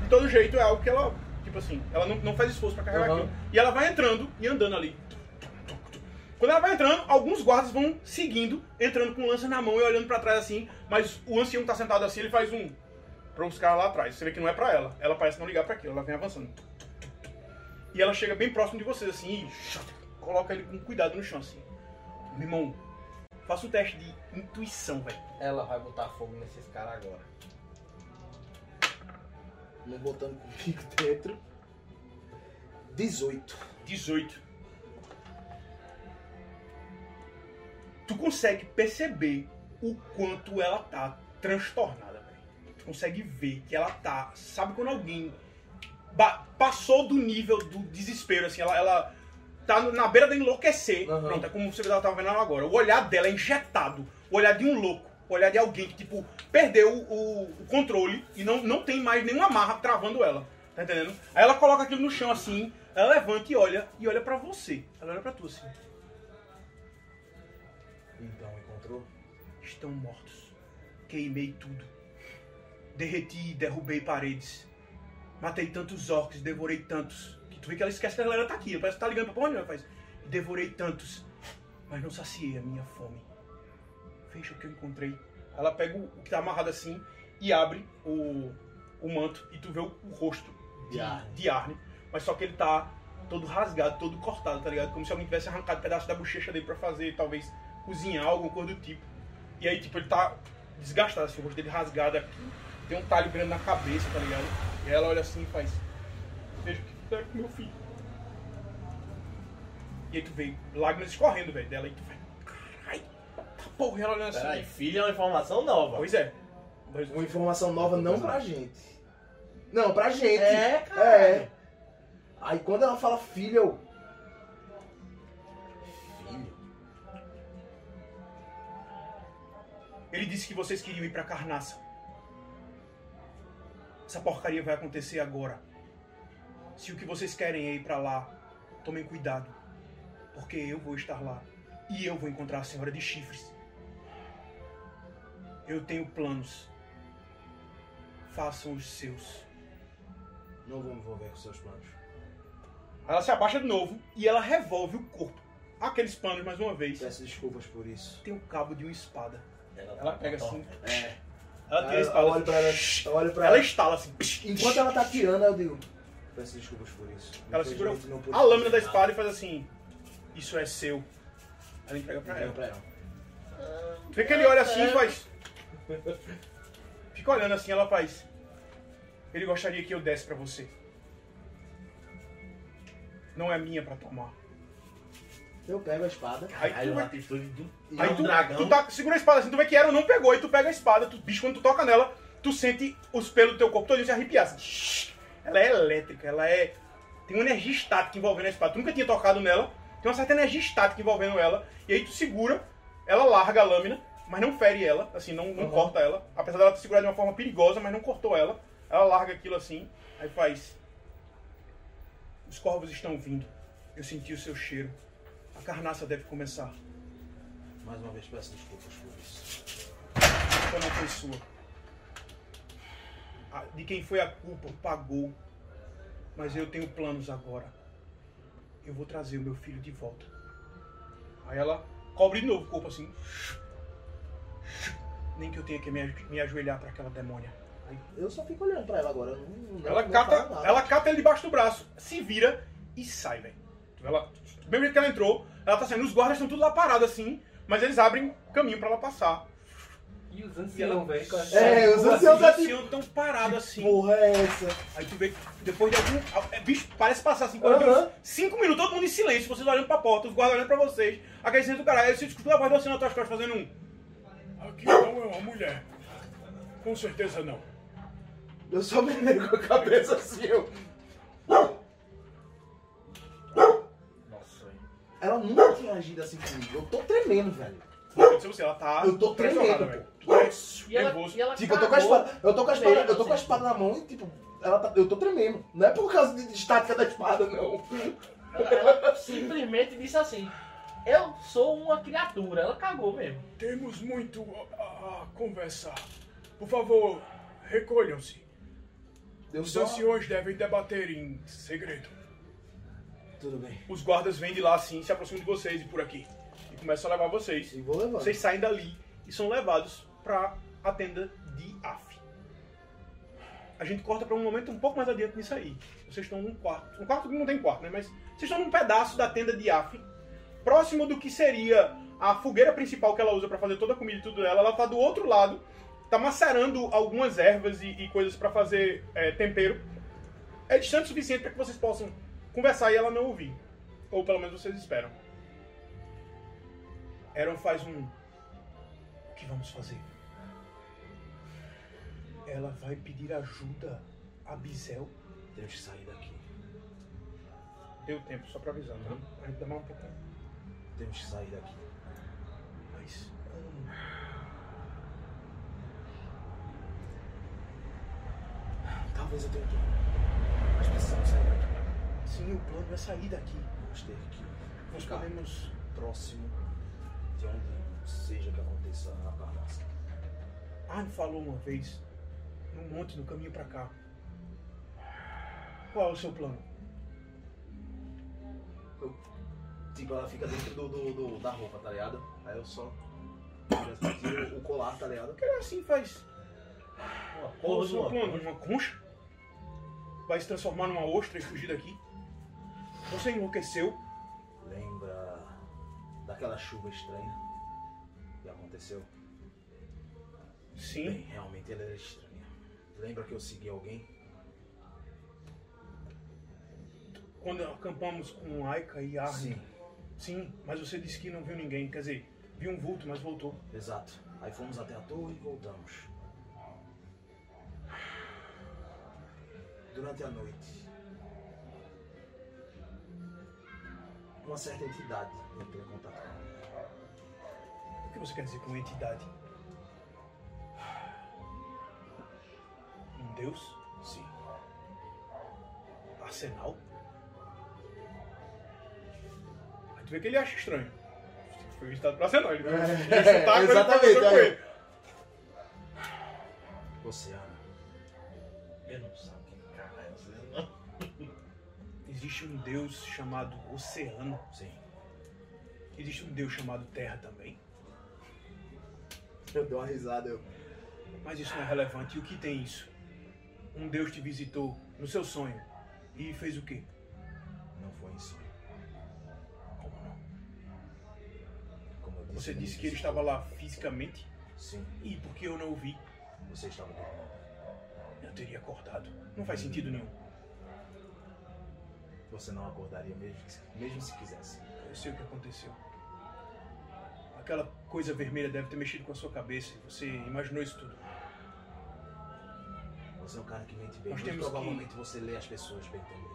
de todo jeito, é algo que ela, tipo assim, ela não, não faz esforço pra carregar Uhum. aquilo. E ela vai entrando e andando ali. Quando ela vai entrando, alguns guardas vão seguindo, entrando com lança na mão e olhando pra trás assim, mas o ancião tá sentado assim, ele faz um para os caras lá atrás. Você vê que não é pra ela. Ela parece não ligar pra aquilo, ela vem avançando. E ela chega bem próximo de vocês assim e coloca ele com cuidado no chão assim. Meu irmão, faça um teste de intuição, velho. Ela vai botar fogo nesses caras agora. Não botando comigo dentro. 18. 18. Tu consegue perceber o quanto ela tá transtornada, velho. Tu consegue ver que ela tá. Sabe quando alguém passou do nível do desespero, assim, ela, ela tá na beira de enlouquecer. Aham. Pronto, é como você tava vendo ela agora. O olhar dela é injetado. O olhar de um louco. O olhar de alguém que, tipo, perdeu o, o controle e não, não tem mais nenhuma amarra travando ela. Tá entendendo? Aí ela coloca aquilo no chão assim, ela levanta e olha, e olha pra você. Ela olha pra tu assim. Estão mortos. Queimei tudo. derreti e derrubei paredes. Matei tantos orcs, devorei tantos. Que tu vê que ela esquece que a galera tá aqui. Parece que tá ligando pra porra nenhuma, faz. Devorei tantos. Mas não saciei a minha fome. Veja o que eu encontrei. Ela pega o que tá amarrado assim e abre o, o manto. E tu vê o, o rosto de, De Arne. de Arne. Mas só que ele tá todo rasgado, todo cortado, tá ligado? Como se alguém tivesse arrancado um pedaço da bochecha dele pra fazer, talvez, cozinhar, alguma coisa do tipo. E aí, tipo, ele tá desgastado, assim, o rosto dele rasgado aqui. Tem um talho grande na cabeça, tá ligado? E ela olha assim e faz. Veja o que fizeram com meu filho. E aí tu vê lágrimas escorrendo, velho, dela. E tu vai. Caralho, tá porra, ela olhando assim. Peraí, filho é uma informação nova. Pois é. Dois- Uma informação nova não pra gente. Não, pra gente. É, cara. É. Aí quando ela fala filho, eu. Ele disse que vocês queriam ir pra Carnaça. Essa porcaria vai acontecer agora. Se o que vocês querem é ir pra lá, tomem cuidado. Porque eu vou estar lá. E eu vou encontrar a Senhora de Chifres. Eu tenho planos. Façam os seus. Não vou me envolver com seus planos. Ela se abaixa de novo e ela revolve o corpo. Aqueles panos mais uma vez. Peço desculpas por isso. Tem o cabo de uma espada. Ela, pega assim. É. Ela tira a Eu, espada. olho pra ela. Eu olho pra Ela ela. estala assim. Enquanto ela tá tirando, eu digo. Peço desculpas por isso. Ela segura Infelizmente, não pude a lâmina da fazer espada e faz assim: Isso é seu. Ela entrega pra nada. ela. Entrega pra ela. Vê que ele olha assim e faz. Fica olhando assim, ela faz. Ele gostaria que eu desse pra você. Não é minha pra tomar. Eu pego a espada. Aí tu, de um, aí um tu, dragão. tu tá, segura a espada assim, tu vê que Aaron não pegou, e tu pega a espada, tu, bicho, quando tu toca nela, tu sente os pelos do teu corpo todo se arrepiar. Assim. Ela é elétrica, ela é. Tem uma energia estática envolvendo a espada. Tu nunca tinha tocado nela, tem uma certa energia estática envolvendo ela, e aí tu segura, ela larga a lâmina, mas não fere ela, assim, não, não Uhum. corta ela. Apesar dela te segurar de uma forma perigosa, mas não cortou ela. Ela larga aquilo assim, aí faz. Os corvos estão vindo. Eu senti o seu cheiro. A carnaça deve começar. Mais uma vez peço desculpas por isso. A culpa não foi sua. De quem foi a culpa pagou. Mas eu tenho planos agora. Eu vou trazer o meu filho de volta. Aí ela cobre de novo o corpo assim. Nem que eu tenha que me, ajoelhar para aquela demônia. Eu só fico olhando pra ela agora. Não, não, ela, não cata, ela cata ele debaixo do braço, se vira e sai, velho. Ela, mesmo jeito que ela entrou, ela tá saindo. Os guardas estão tudo lá parados assim, mas eles abrem caminho pra ela passar. E os anciãos, velho. com a- É, os anciãos Os tipo. anciãos estão parados assim. Porra, é essa? Aí tu vê que depois de algum. é, Bicho, parece passar assim, quando Aham. cinco minutos, todo mundo em silêncio, vocês olhando pra porta, os guardas olhando pra vocês, aquele silêncio do caralho, aí você escuta a voz do ancião nas tuas costas fazendo um. Aqui não é uma mulher. Com certeza não. Eu só me com a cabeça assim, eu. Nossa, Ela nunca tinha agido assim comigo. Eu tô tremendo, velho. Não sei você, ela tá. Eu tô tremendo, velho. pô. Tá E ela, nervoso. e ela Tipo, eu tô com a cagou espada. Eu tô com a espada, eu tô com a assim. espada na mão e, tipo, ela tá, eu tô tremendo. Não é por causa de, de estática da espada, não. Ela, simplesmente disse assim: Eu sou uma criatura. Ela cagou mesmo. Temos muito a, a- a conversar. Por favor, recolham-se. Eu Os só... anciões devem debater em segredo. Tudo bem. Os guardas vêm de lá assim, se aproximam de vocês e por aqui. E começam a levar vocês. E vou levando. Vocês saem dali e são levados para a tenda de Af. A gente corta para um momento um pouco mais adiante nisso aí. Vocês estão num quarto. Um quarto que não tem quarto, né? Mas vocês estão num pedaço da tenda de Af, próximo do que seria a fogueira principal que ela usa para fazer toda a comida e tudo dela. Ela tá do outro lado, tá macerando algumas ervas e, e coisas para fazer é, tempero. É distante o suficiente para que vocês possam conversar e ela não ouvir. Ou pelo menos vocês esperam. Aaron faz um. O que vamos fazer? Ela vai pedir ajuda a Bizel. Temos que sair daqui. Deu tempo, só pra avisar, tá? A gente demora um pouquinho. Temos que sair daqui. Mas como? Talvez eu tenha que. Mas precisamos sair daqui. Sim, o plano é sair daqui. Vamos ter que Nós ficar podemos. próximo de onde seja que aconteça a carnaça. Arne falou uma vez no monte, no caminho pra cá. Qual é o seu plano? Tipo, ela fica dentro do, do- do- da roupa, tá ligado? Aí eu só tiro o colar, tá ligado? Porque assim faz. Uma Qual é o seu plano? Uma concha? Vai se transformar numa ostra e fugir daqui? Você enlouqueceu? Lembra daquela chuva estranha que aconteceu? Sim. Bem, realmente ela era estranha. Lembra que eu segui alguém? Quando acampamos com Aika e Arne. Sim, Sim, mas você disse que não viu ninguém. Quer dizer, viu um vulto, mas voltou. exato. Aí fomos até a torre e voltamos. Durante a noite, uma certa entidade entrou em contato comigo. O que você quer dizer com entidade? Um deus? Sim. Arsenal? Aí tu vê que ele acha estranho. Foi visitado pro Arsenal. Ele É, chutar ele exatamente, com é. ele. Oceano. Eu Existe um deus chamado Oceano. Sim. Existe um deus chamado Terra também. Eu dou uma risada, eu. Mas isso não é relevante. E o que tem isso? Um deus te visitou no seu sonho e fez o quê? Não foi em sonho. Como não? Como eu disse. Você disse que ele estava lá fisicamente Sim, e por que eu não o vi? você estava dormindo. Eu teria acordado. Não faz sentido nenhum. Você não acordaria mesmo, mesmo se quisesse. Eu sei o que aconteceu. Aquela coisa vermelha deve ter mexido com a sua cabeça e você imaginou isso tudo. Você é um cara que mente bem. Nós Muito temos que- provavelmente você lê as pessoas bem também.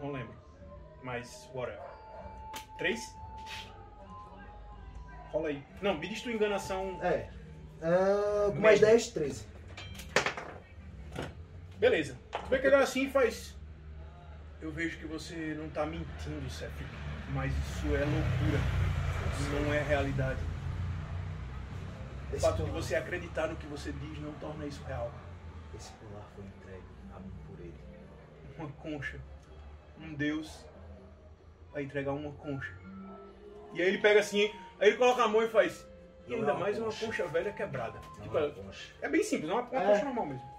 Não lembro. Mas, whatever. Três? Rola aí. Não, me diz tua enganação. É. com mais mais 10, 10, 13. Beleza. Tu vê que ele olha assim e faz. Eu vejo que você não tá mentindo, Cefric. Mas isso é loucura. Não é realidade. O Esse fato de você acreditar no que você diz não torna isso real. esse colar foi entregue a mim por ele. Uma concha. Um deus vai entregar uma concha. E aí ele pega assim, aí ele coloca a mão e faz. E é ainda mais uma concha. velha quebrada. Não Tipo, é é, uma concha. é bem simples, é uma, uma É. concha normal mesmo.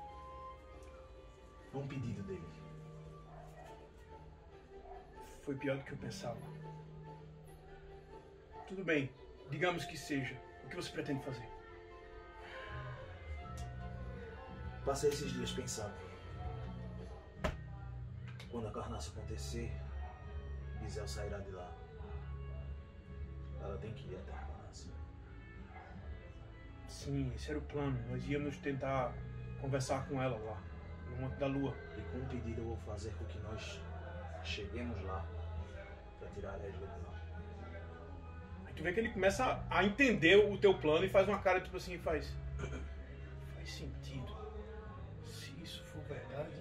É um pedido dele. Foi pior do que eu pensava. Tudo bem, digamos que seja. O que você pretende fazer? Passei esses dias pensando. Quando a carnaça acontecer, Isel sairá de lá. Ela tem que ir até a carnaça. Sim, esse era o plano. Nós íamos tentar conversar com ela lá, no Monte da Lua. E com o pedido eu vou fazer com que nós cheguemos lá para tirar a de lá. Aí tu vê que ele começa a entender o teu plano e faz uma cara tipo assim, faz. Faz sentido. Se isso for verdade,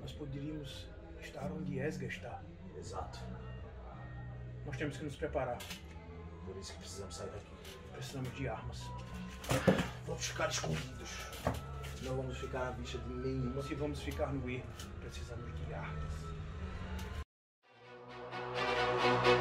nós poderíamos estar onde Esga está. Exato. Nós temos que nos preparar. Por isso que precisamos sair daqui. Precisamos de armas. Vamos ficar escondidos. Não vamos ficar à vista de nenhuma. Se vamos ficar no erro, precisamos de armas. Thank you.